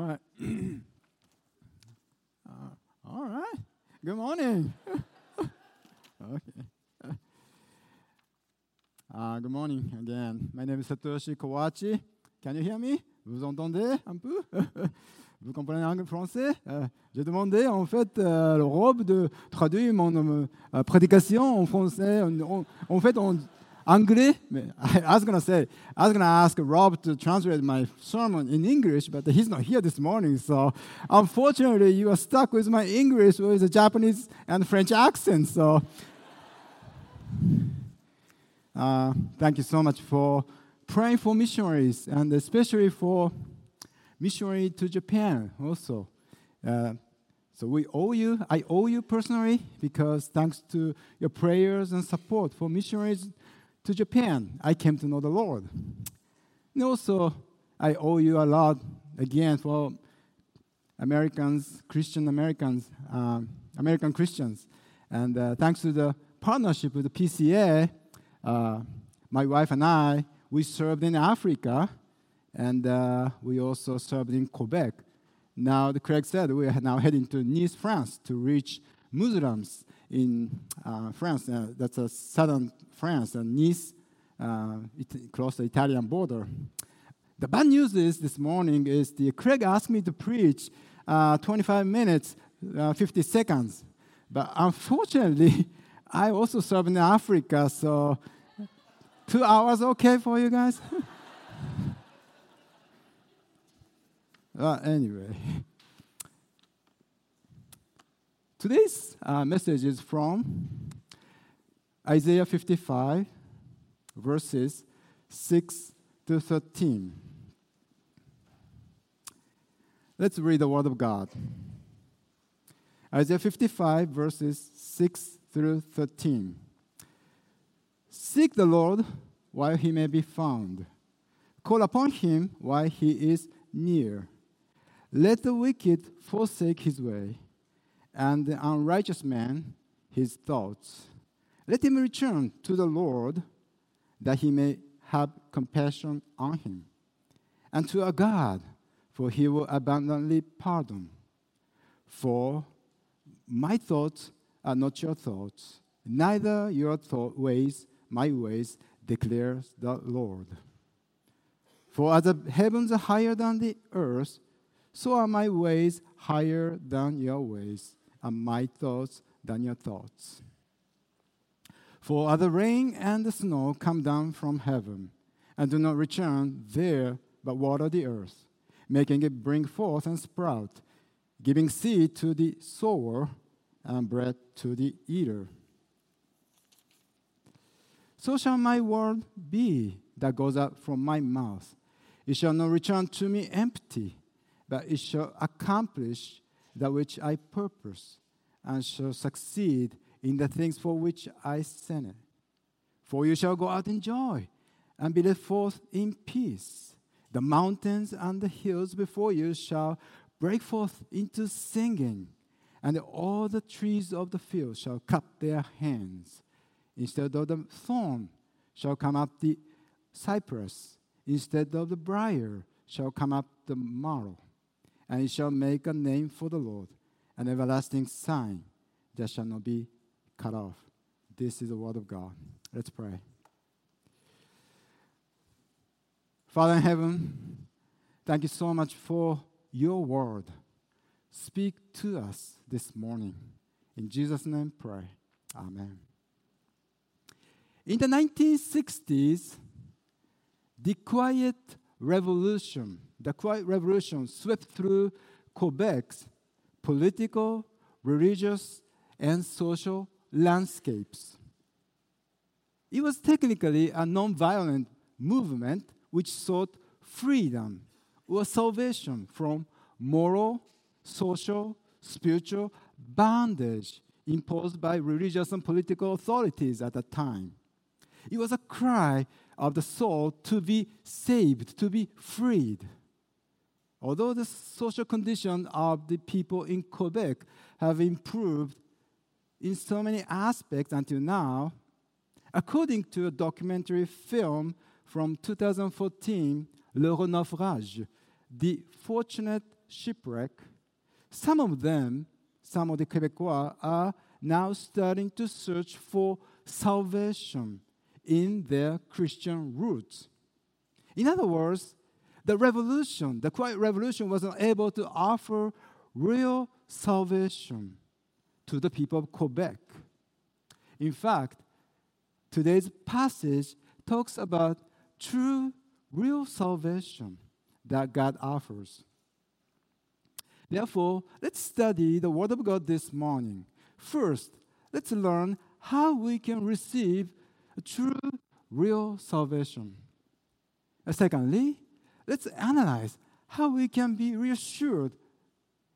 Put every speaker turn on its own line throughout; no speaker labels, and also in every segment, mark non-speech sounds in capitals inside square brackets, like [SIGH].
All right. [CLEARS THROAT] uh, all right. Good morning. [LAUGHS] okay. Uh, good morning again. My name is Satoshi Kawachi. Can you hear me? Vous entendez un peu? [LAUGHS] Vous comprenez anglais français? Euh, J'ai demandé en fait euh, le Rob de traduire mon euh, prédication en français. En, en fait, en anglais. [LAUGHS] I was gonna say, I was gonna ask Rob to translate my sermon in English, but he's not here this morning. So unfortunately, you are stuck with my English with a Japanese and French accent. So uh, thank you so much for praying for missionaries and especially for missionary to Japan also. Uh, so we owe you, I owe you personally because thanks to your prayers and support for missionaries to Japan, I came to know the Lord. And also, I owe you a lot again for Americans, Christian Americans, um, American Christians. And uh, thanks to the partnership with the PCA, uh, my wife and I, we served in Africa and uh, we also served in Quebec. Now, the Craig said we are now heading to Nice, France to reach Muslims in uh, France. Uh, that's a southern France, and Nice, uh, it, close to the Italian border. The bad news is this morning is the Craig asked me to preach uh, 25 minutes, uh, 50 seconds, but unfortunately, [LAUGHS] I also serve in Africa, so two hours okay for you guys? [LAUGHS] Uh, anyway, [LAUGHS] today's uh, message is from Isaiah 55, verses 6 to 13. Let's read the Word of God. Isaiah 55, verses 6 through 13. Seek the Lord while he may be found, call upon him while he is near. Let the wicked forsake his way, and the unrighteous man his thoughts. Let him return to the Lord, that he may have compassion on him, and to our God, for he will abundantly pardon. For my thoughts are not your thoughts, neither your thought ways my ways, declares the Lord. For as the heavens are higher than the earth, so are my ways higher than your ways, and my thoughts than your thoughts. For as the rain and the snow come down from heaven, and do not return there, but water the earth, making it bring forth and sprout, giving seed to the sower and bread to the eater. So shall my word be that goes out from my mouth. It shall not return to me empty but it shall accomplish that which I purpose, and shall succeed in the things for which I sent it. For you shall go out in joy, and be led forth in peace. The mountains and the hills before you shall break forth into singing, and all the trees of the field shall clap their hands. Instead of the thorn shall come up the cypress, instead of the brier shall come up the myrtle and he shall make a name for the Lord, an everlasting sign that shall not be cut off. This is the word of God. Let's pray. Father in heaven, thank you so much for your word. Speak to us this morning. In Jesus' name, pray. Amen. In the 1960s, the quiet revolution the Quiet Revolution swept through Quebec's political, religious, and social landscapes. It was technically a nonviolent movement which sought freedom or salvation from moral, social, spiritual bondage imposed by religious and political authorities at the time. It was a cry of the soul to be saved, to be freed. Although the social condition of the people in Quebec have improved in so many aspects until now, according to a documentary film from 2014, L'Heureux naufrage, The Fortunate shipwreck, some of them, some of the Quebecois, are now starting to search for salvation in their Christian roots. In other words, the revolution, the quiet revolution, wasn't able to offer real salvation to the people of Quebec. In fact, today's passage talks about true, real salvation that God offers. Therefore, let's study the Word of God this morning. First, let's learn how we can receive a true, real salvation. Secondly, let's analyze how we can be reassured.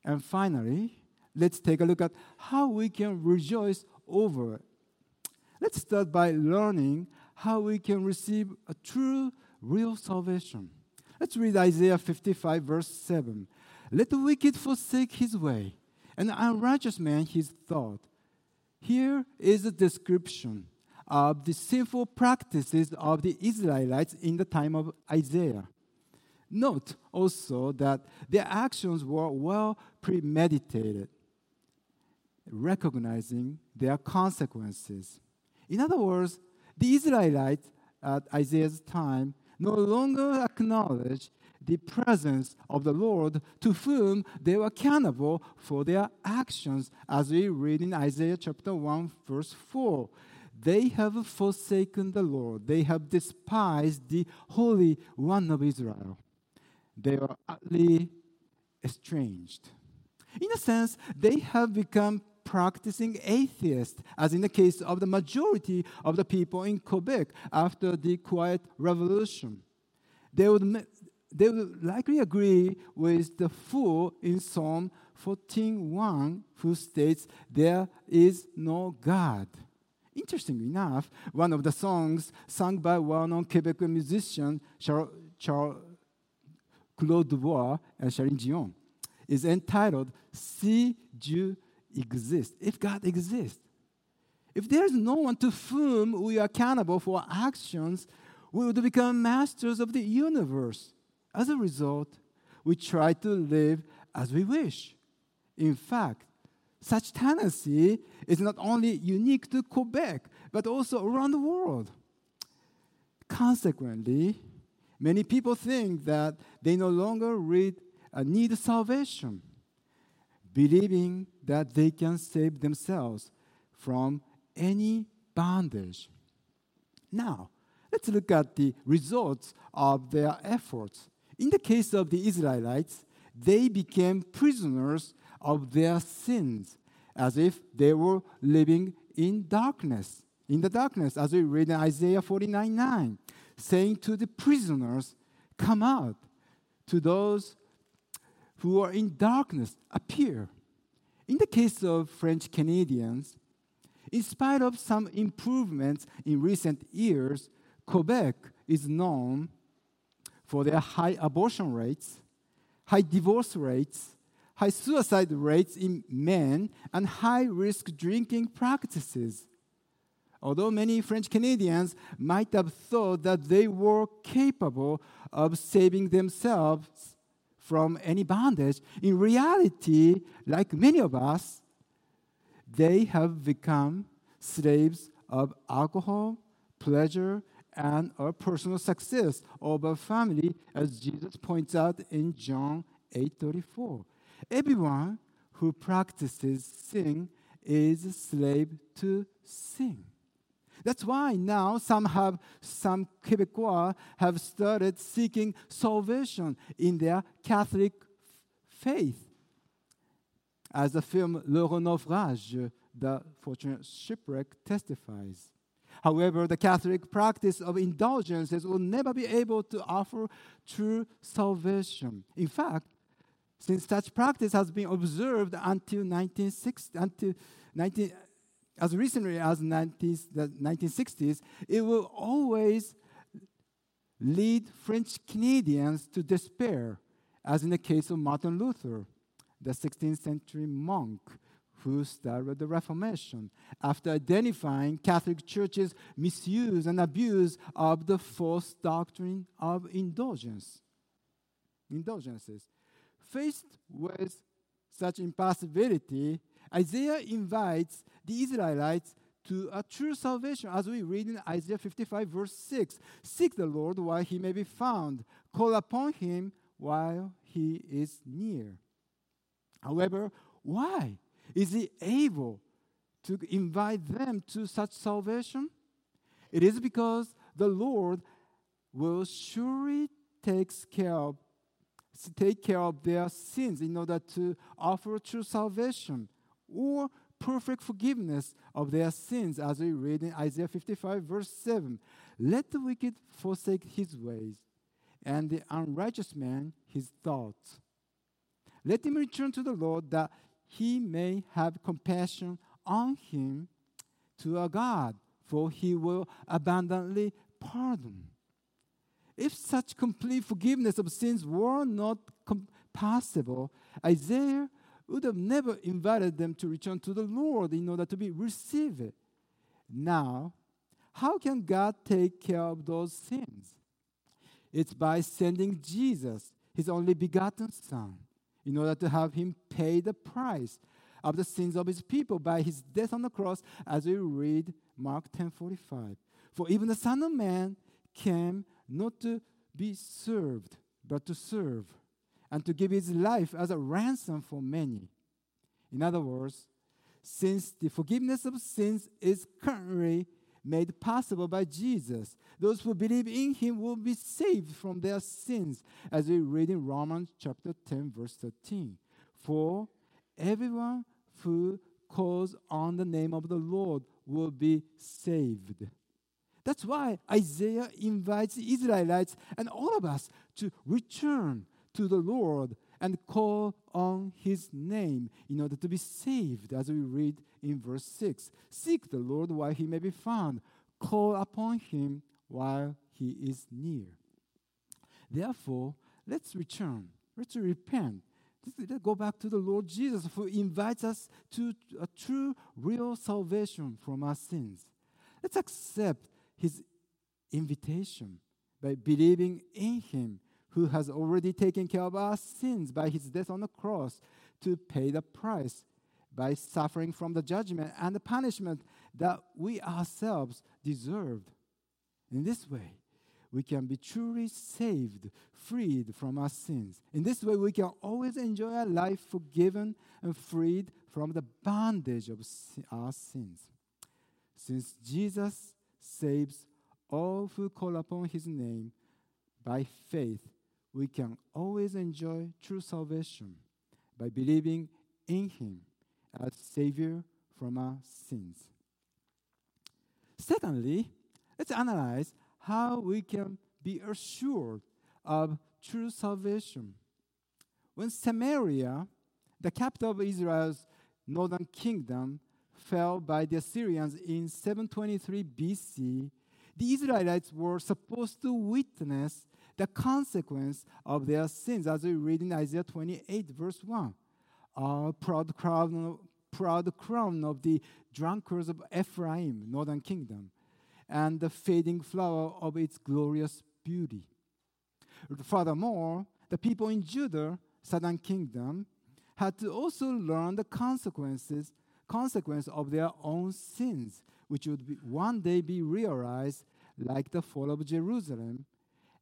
And finally, let's take a look at how we can rejoice over it. Let's start by learning how we can receive a true, real salvation. Let's read Isaiah 55, verse 7. Let the wicked forsake his way, and the unrighteous man his thought. Here is a description of the sinful practices of the Israelites in the time of Isaiah. Note also that their actions were well premeditated, recognizing their consequences. In other words, the Israelites at Isaiah's time no longer acknowledged the presence of the Lord to whom they were accountable for their actions, as we read in Isaiah chapter 1, verse 4. They have forsaken the Lord, they have despised the Holy One of Israel. They are utterly estranged. In a sense, they have become practicing atheists, as in the case of the majority of the people in Quebec after the Quiet Revolution. They would, they would likely agree with the fool in Psalm 14:1 who states, There is no God. Interestingly enough, one of the songs sung by well-known Quebec musician Charles, Charles Claude Dubois and Celine Dion is entitled Si Dieu existe, if God exists, if there's no one to whom we are accountable for our actions, we would become masters of the universe. As a result, we try to live as we wish. In fact, such tendency is not only unique to Quebec, but also around the world. Consequently, many people think that they no longer read, uh, need salvation believing that they can save themselves from any bondage. Now, let's look at the results of their efforts. In the case of the Israelites, they became prisoners of their sins as if they were living in darkness. In the darkness, as we read in Isaiah 49 9, saying to the prisoners, Come out. To those who are in darkness appear. In the case of French Canadians, in spite of some improvements in recent years, Quebec is known for their high abortion rates, high divorce rates, high suicide rates in men, and high risk drinking practices. Although many French Canadians might have thought that they were capable of saving themselves from any bondage. In reality, like many of us, they have become slaves of alcohol, pleasure, and our personal success over family, as Jesus points out in John 8:34. Everyone who practices sin is a slave to sin. That's why now some have some Quebecois have started seeking salvation in their Catholic faith. As the film L'Heureux naufrage, the fortunate shipwreck, testifies. However, the Catholic practice of indulgences will never be able to offer true salvation. In fact, since such practice has been observed until 1960, until 19, as recently as 90s, the 1960s, it will always lead French Canadians to despair, as in the case of Martin Luther, the 16th century monk who started the Reformation after identifying Catholic Church's misuse and abuse of the false doctrine of indulgence. Indulgences. faced with such impossibility, Isaiah invites the Israelites to a true salvation, as we read in Isaiah 55, verse 6. Seek the Lord while he may be found, call upon him while he is near. However, why is he able to invite them to such salvation? It is because the Lord will surely takes care of take care of their sins in order to offer true salvation or perfect forgiveness of their sins, as we read in Isaiah 55, verse 7. Let the wicked forsake his ways, and the unrighteous man his thoughts. Let him return to the Lord, that he may have compassion on him to our God, for he will abundantly pardon. If such complete forgiveness of sins were not possible, Isaiah would have never invited them to return to the Lord in order to be received. Now, how can God take care of those sins? It's by sending Jesus, his only begotten Son, in order to have him pay the price of the sins of his people by his death on the cross, as we read Mark 10:45. For even the Son of Man came not to be served, but to serve, and to give his life as a ransom for many. In other words, since the forgiveness of sins is currently made possible by Jesus, those who believe in him will be saved from their sins, as we read in Romans chapter 10, verse 13. For everyone who calls on the name of the Lord will be saved. That's why Isaiah invites the Israelites and all of us to return to the Lord and call on his name in order to be saved, as we read in verse 6. Seek the Lord while he may be found, call upon him while he is near. Therefore, let's return, let's repent. Let's go back to the Lord Jesus who invites us to a true, real salvation from our sins. Let's accept his invitation by believing in him who has already taken care of our sins by his death on the cross to pay the price by suffering from the judgment and the punishment that we ourselves deserved. In this way, we can be truly saved, freed from our sins. In this way, we can always enjoy a life forgiven and freed from the bondage of our sins. Since Jesus saves all who call upon his name by faith, we can always enjoy true salvation by believing in him as Savior from our sins. Secondly, let's analyze how we can be assured of true salvation. When Samaria, the capital of Israel's northern kingdom, fell by the Assyrians in 723 BC, the Israelites were supposed to witness the consequence of their sins, as we read in Isaiah 28, verse 1. A proud crown, proud crown of the drunkards of Ephraim, northern kingdom, and the fading flower of its glorious beauty. Furthermore, the people in Judah, southern kingdom, had to also learn the consequences consequence of their own sins, which would one day be realized like the fall of Jerusalem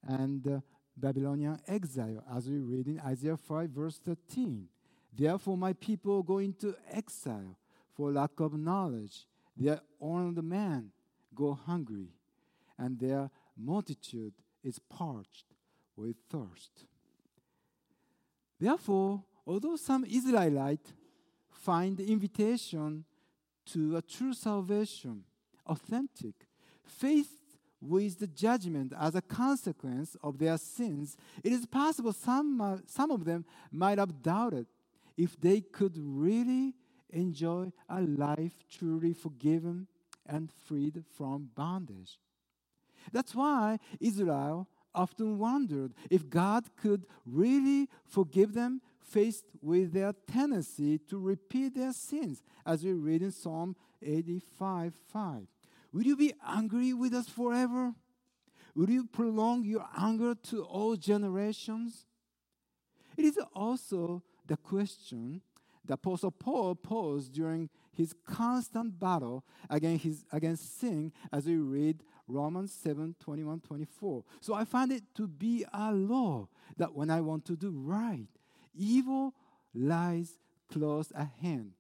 and Babylonian exile, as we read in Isaiah 5, verse 13. Therefore, my people go into exile for lack of knowledge. Their honored men go hungry, and their multitude is parched with thirst. Therefore, although some Israelite find the invitation to a true salvation authentic, faith with the judgment as a consequence of their sins, it is possible some, uh, some of them might have doubted if they could really enjoy a life truly forgiven and freed from bondage. That's why Israel often wondered if God could really forgive them faced with their tendency to repeat their sins, as we read in Psalm 85 5. Will you be angry with us forever? Will you prolong your anger to all generations? It is also the question the Apostle Paul posed during his constant battle against, his, against sin as we read Romans 7 21 24. So I find it to be a law that when I want to do right, evil lies close at hand.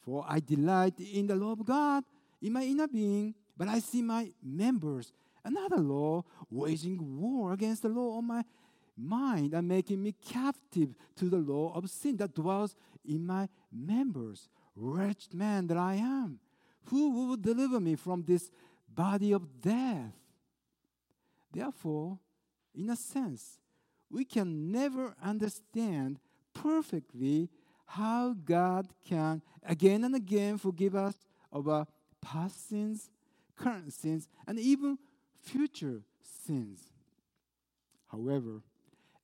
For I delight in the law of God in my inner being, but I see my members, another law, waging war against the law of my mind and making me captive to the law of sin that dwells in my members. Wretched man that I am, who will deliver me from this body of death? Therefore, in a sense, we can never understand perfectly how God can again and again forgive us of our past sins, current sins, and even future sins. However,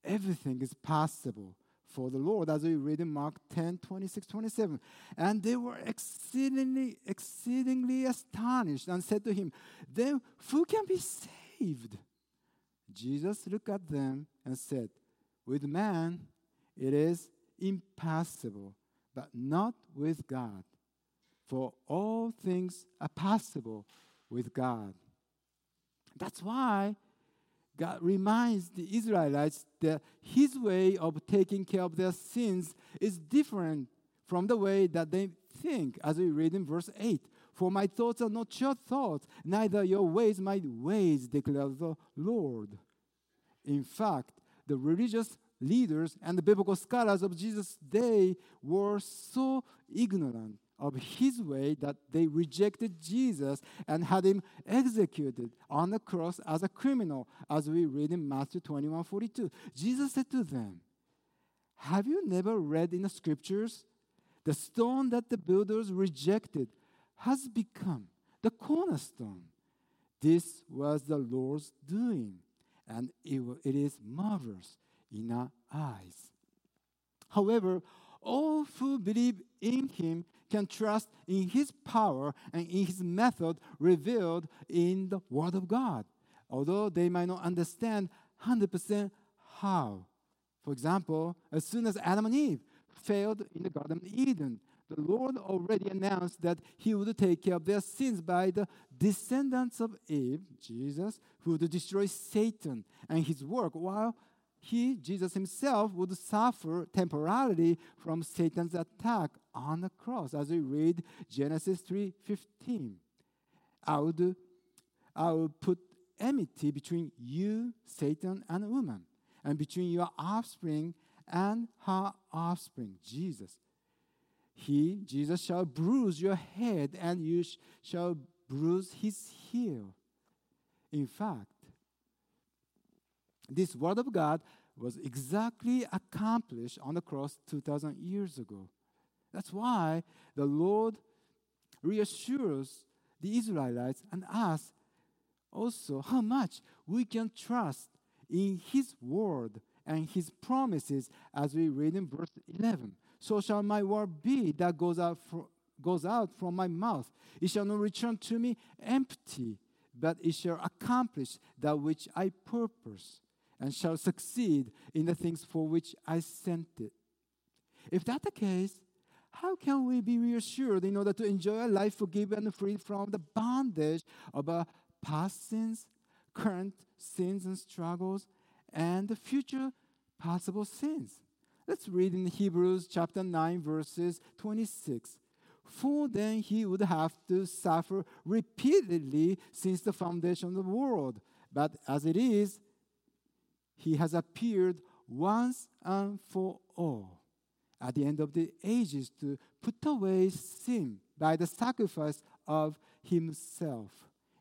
everything is possible for the Lord, as we read in Mark 10 26, 27. And they were exceedingly, exceedingly astonished and said to him, Then who can be saved? Jesus looked at them and said, With man it is impossible, but not with God. For all things are possible with God. That's why God reminds the Israelites that His way of taking care of their sins is different from the way that they think, as we read in verse 8. For my thoughts are not your thoughts, neither your ways my ways, declares the Lord. In fact, the religious leaders and the biblical scholars of Jesus' day were so ignorant of his way that they rejected Jesus and had him executed on the cross as a criminal, as we read in Matthew 21 42. Jesus said to them, Have you never read in the scriptures? The stone that the builders rejected has become the cornerstone. This was the Lord's doing, and it, it is marvelous in our eyes. However, all who believe in him can trust in his power and in his method revealed in the Word of God, although they might not understand 100% how. For example, as soon as Adam and Eve failed in the Garden of Eden, the Lord already announced that He would take care of their sins by the descendants of Eve, Jesus, who would destroy Satan and his work, while he, Jesus himself, would suffer temporarily from Satan's attack on the cross, as we read Genesis 3:15. I would, I would put enmity between you, Satan, and woman, and between your offspring and her offspring, Jesus. He, Jesus, shall bruise your head, and you sh- shall bruise his heel. In fact, this word of God was exactly accomplished on the cross 2,000 years ago. That's why the Lord reassures the Israelites and us also how much we can trust in His word and His promises as we read in verse 11. So shall my word be that goes out, from, goes out from my mouth. It shall not return to me empty, but it shall accomplish that which I purpose and shall succeed in the things for which I sent it. If that's the case, how can we be reassured in order to enjoy a life forgiven and free from the bondage of our past sins, current sins and struggles, and the future possible sins? Let's read in Hebrews chapter 9, verses 26. For then he would have to suffer repeatedly since the foundation of the world. But as it is, he has appeared once and for all at the end of the ages to put away sin by the sacrifice of himself.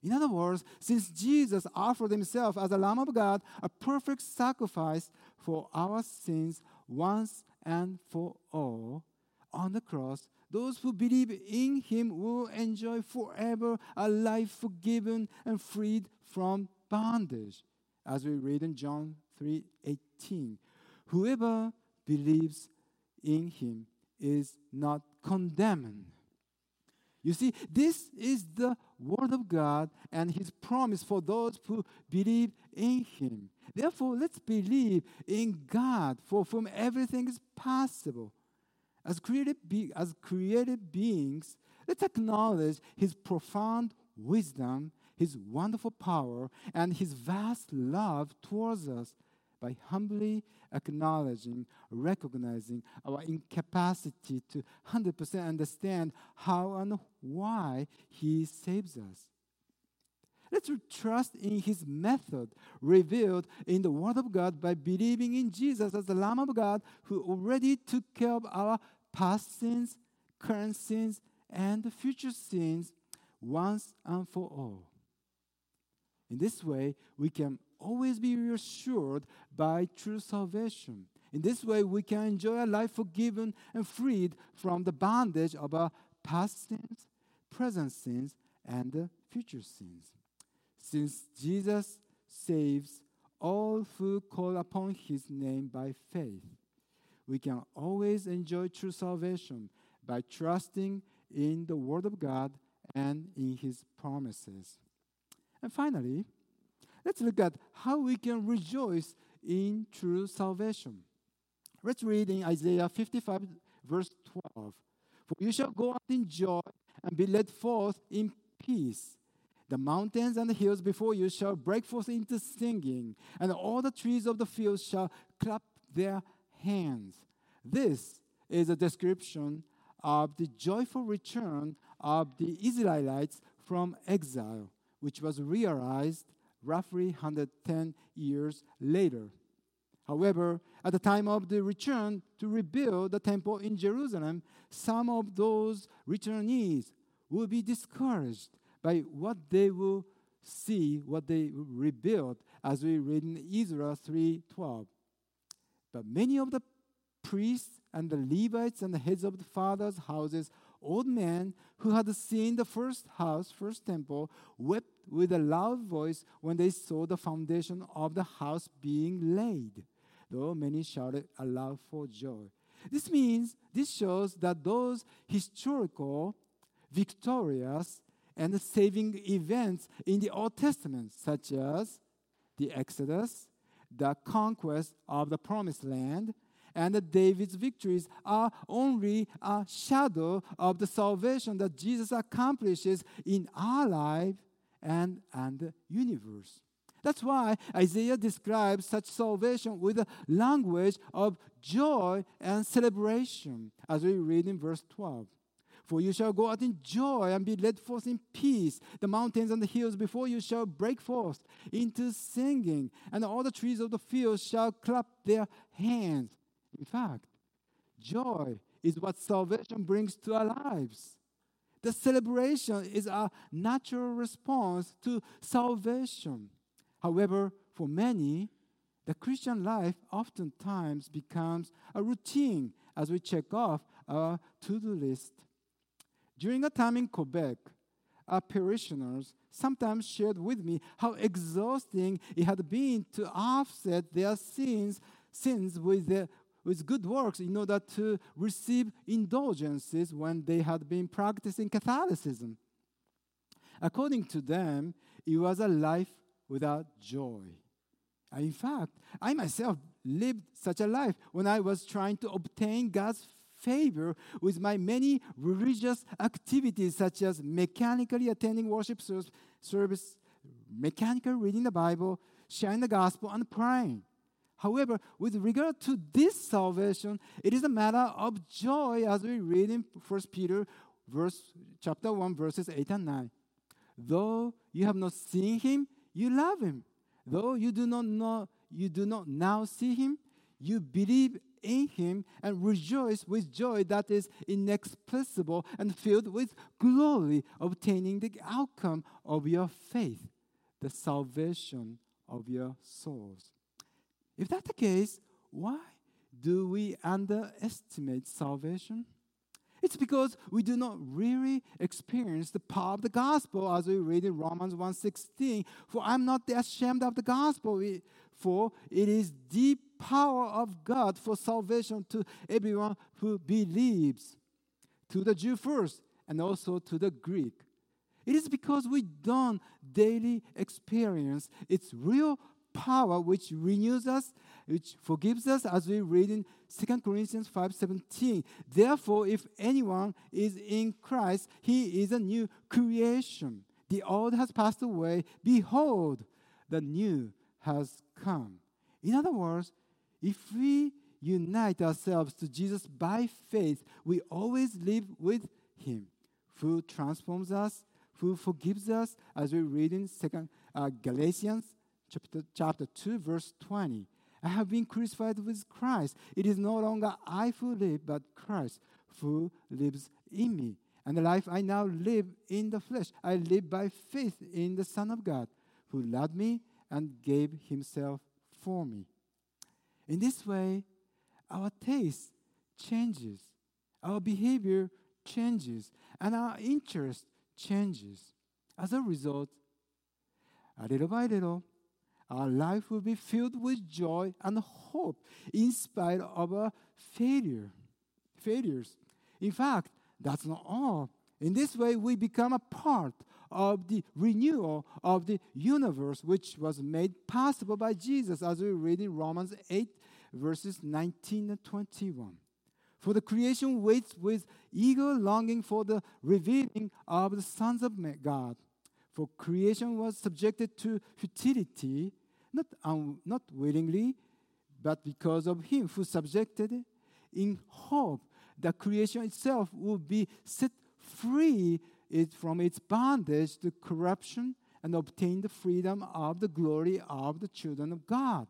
In other words, since Jesus offered himself as a Lamb of God, a perfect sacrifice for our sins once and for all on the cross, those who believe in him will enjoy forever a life forgiven and freed from bondage as we read in John 3:18. Whoever believes in him is not condemned. You see, this is the Word of God and His promise for those who believe in Him. Therefore, let's believe in God for whom everything is possible. As created, be- as created beings, let's acknowledge His profound wisdom, His wonderful power, and His vast love towards us by humbly acknowledging, recognizing our incapacity to 100% understand how and why He saves us. Let's trust in His method revealed in the Word of God by believing in Jesus as the Lamb of God who already took care of our past sins, current sins, and future sins once and for all. In this way, we can always be reassured by true salvation. In this way, we can enjoy a life forgiven and freed from the bondage of our past sins, present sins, and future sins. Since Jesus saves all who call upon his name by faith, we can always enjoy true salvation by trusting in the Word of God and in his promises. And finally, let's look at how we can rejoice in true salvation. Let's read in Isaiah 55, verse 12. For you shall go out in joy and be led forth in peace. The mountains and the hills before you shall break forth into singing, and all the trees of the field shall clap their hands. This is a description of the joyful return of the Israelites from exile, which was realized roughly 110 years later. However, at the time of the return to rebuild the temple in Jerusalem, some of those returnees will be discouraged by what they will see, what they rebuild, as we read in Ezra 3:12. But many of the priests and the Levites and the heads of the fathers' houses old men who had seen the first house, first temple, wept with a loud voice when they saw the foundation of the house being laid, though many shouted aloud for joy. This means, this shows that those historical, victorious, and saving events in the Old Testament, such as the Exodus, the conquest of the Promised Land, and David's victories are only a shadow of the salvation that Jesus accomplishes in our life and, and the universe. That's why Isaiah describes such salvation with a language of joy and celebration, as we read in verse 12. For you shall go out in joy and be led forth in peace. The mountains and the hills before you shall break forth into singing, and all the trees of the field shall clap their hands. In fact, joy is what salvation brings to our lives. The celebration is a natural response to salvation. However, for many, the Christian life oftentimes becomes a routine as we check off our to do list. During a time in Quebec, our parishioners sometimes shared with me how exhausting it had been to offset their sins, sins with, their, with good works in order to receive indulgences when they had been practicing Catholicism. According to them, it was a life without joy. In fact, I myself lived such a life when I was trying to obtain God's favor with my many religious activities, such as mechanically attending worship service, mechanically reading the Bible, sharing the gospel, and praying. However, with regard to this salvation, it is a matter of joy as we read in 1 Peter verse chapter 1 verses 8 and 9. Though you have not seen him, you love him. Though you do not know you do not now see him, you believe in him and rejoice with joy that is inexpressible and filled with glory, obtaining the outcome of your faith, the salvation of your souls. If that's the case, why do we underestimate salvation? It's because we do not really experience the power of the gospel as we read in Romans 1:16. For I'm not ashamed of the gospel, for it is the power of God for salvation to everyone who believes. To the Jew first, and also to the Greek. It is because we don't daily experience its real power which renews us, which forgives us, as we read in 2 Corinthians 5:17. Therefore, if anyone is in Christ, he is a new creation. The old has passed away. Behold, the new has come. In other words, if we unite ourselves to Jesus by faith, we always live with him, who transforms us, who forgives us, as we read in Second uh, Galatians chapter, chapter 2, verse 20. I have been crucified with Christ. It is no longer I who live, but Christ who lives in me. And the life I now live in the flesh, I live by faith in the Son of God, who loved me and gave himself for me. In this way, our taste changes, our behavior changes, and our interest changes. As a result, a little by little, our life will be filled with joy and hope in spite of our failure, failures. In fact, that's not all. In this way, we become a part of the renewal of the universe, which was made possible by Jesus, as we read in Romans 8, verses 19 and 21. For the creation waits with eager longing for the revealing of the sons of God. For creation was subjected to futility, not, um, not willingly, but because of him who subjected it, in hope that creation itself will be set free it from its bondage to corruption and obtain the freedom of the glory of the children of God.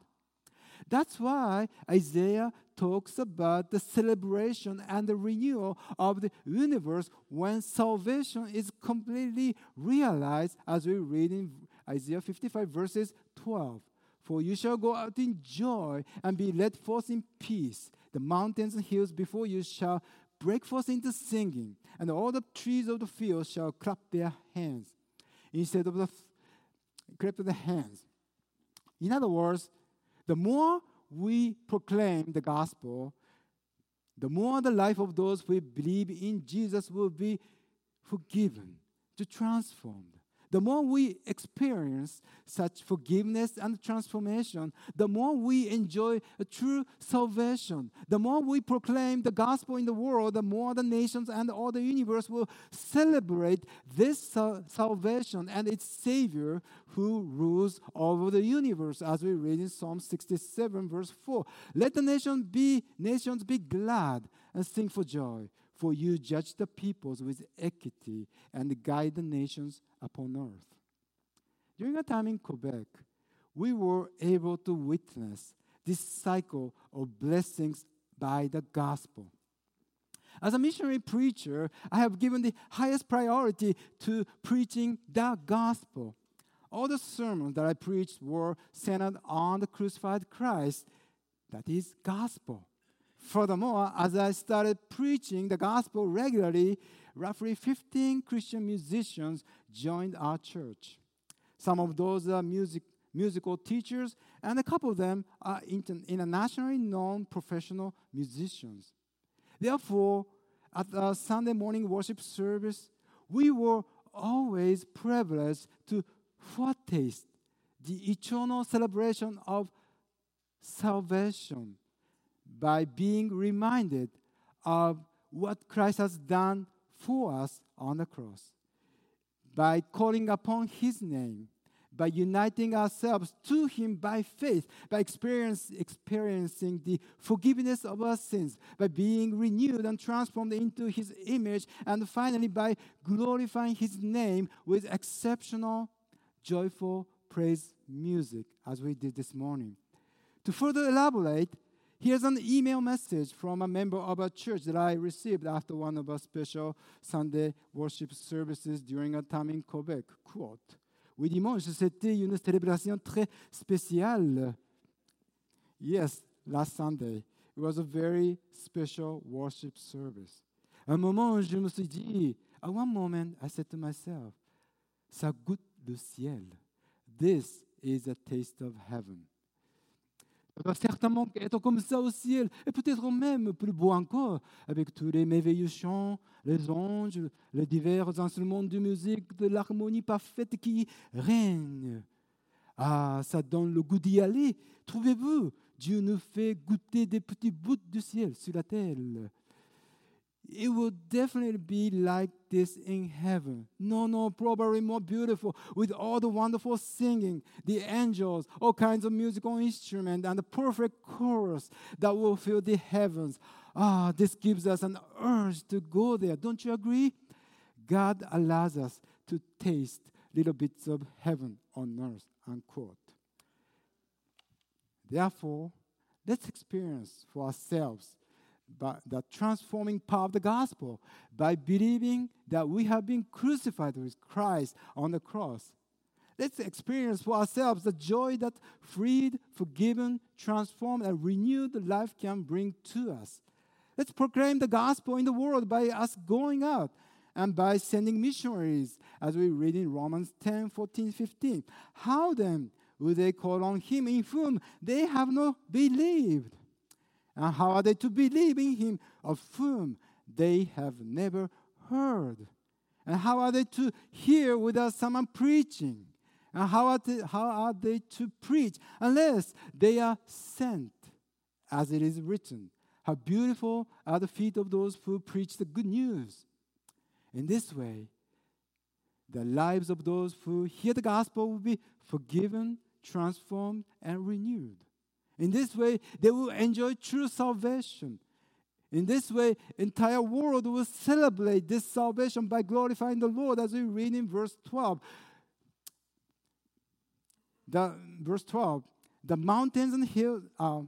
That's why Isaiah talks about the celebration and the renewal of the universe when salvation is completely realized, as we read in Isaiah 55, verses 12. For you shall go out in joy and be led forth in peace. The mountains and hills before you shall break forth into singing, and all the trees of the field shall clap their hands instead of the clap their hands. In other words, the more we proclaim the gospel, the more the life of those who believe in Jesus will be forgiven, to transformed. The more we experience such forgiveness and transformation, the more we enjoy a true salvation. The more we proclaim the gospel in the world, the more the nations and all the universe will celebrate this salvation and its Savior who rules over the universe, as we read in Psalm 67, verse 4. Let the nation be, nations be glad and sing for joy for you judge the peoples with equity and guide the nations upon earth. During a time in Quebec, we were able to witness this cycle of blessings by the gospel. As a missionary preacher, I have given the highest priority to preaching the gospel. All the sermons that I preached were centered on the crucified Christ, that is, gospel. Furthermore, as I started preaching the gospel regularly, roughly 15 Christian musicians joined our church. Some of those are music, musical teachers, and a couple of them are internationally known professional musicians. Therefore, at our Sunday morning worship service, we were always privileged to foretaste the eternal celebration of salvation by being reminded of what Christ has done for us on the cross. By calling upon His name, by uniting ourselves to Him by faith, by experience, experiencing the forgiveness of our sins, by being renewed and transformed into His image, and finally by glorifying His name with exceptional, joyful praise music, as we did this morning. To further elaborate, Here's an email message from a member of a church that I received after one of our special Sunday worship services during a time in Quebec. Quote. Oui, dimanche, c'était une célébration très spéciale. Yes, last Sunday. It was a very special worship service. Un moment, je me suis dit, at one moment, I said to myself, ça goûte le ciel. This is a taste of heaven. Ça doit certainement être comme ça au ciel, et peut-être même plus beau encore, avec tous les merveilleux chants, les anges, les divers instruments de musique, de l'harmonie parfaite qui règne. Ah, ça donne le goût d'y aller. Trouvez-vous, Dieu nous fait goûter des petits bouts du ciel sur la terre. It will definitely be like this in heaven. No, no, probably more beautiful with all the wonderful singing, the angels, all kinds of musical instruments, and the perfect chorus that will fill the heavens. Ah, this gives us an urge to go there. Don't you agree? God allows us to taste little bits of heaven on earth. Unquote. Therefore, let's experience for ourselves by the transforming power of the gospel by believing that we have been crucified with Christ on the cross. Let's experience for ourselves the joy that freed, forgiven, transformed, and renewed life can bring to us. Let's proclaim the gospel in the world by us going out and by sending missionaries, as we read in Romans 10 14, 15. How then will they call on him in whom they have not believed? And how are they to believe in him of whom they have never heard? And how are they to hear without someone preaching? And how are they, how are they to preach unless they are sent? As it is written, How beautiful are the feet of those who preach the good news. In this way, the lives of those who hear the gospel will be forgiven, transformed, and renewed. In this way, they will enjoy true salvation. In this way, entire world will celebrate this salvation by glorifying the Lord, as we read in verse 12. The verse 12, the mountains and hills, uh,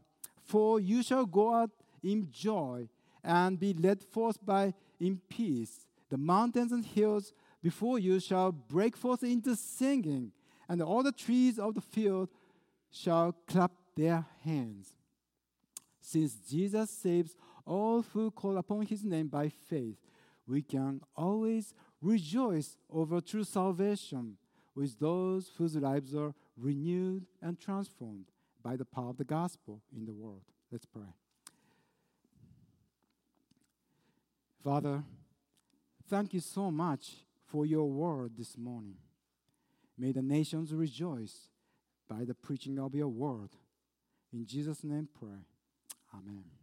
for you shall go out in joy and be led forth by in peace. The mountains and hills before you shall break forth into singing, and all the trees of the field shall clap their hands. Since Jesus saves all who call upon his name by faith, we can always rejoice over true salvation with those whose lives are renewed and transformed by the power of the gospel in the world. Let's pray. Father, thank you so much for your word this morning. May the nations rejoice by the preaching of your word. In Jesus' name, pray. Amen.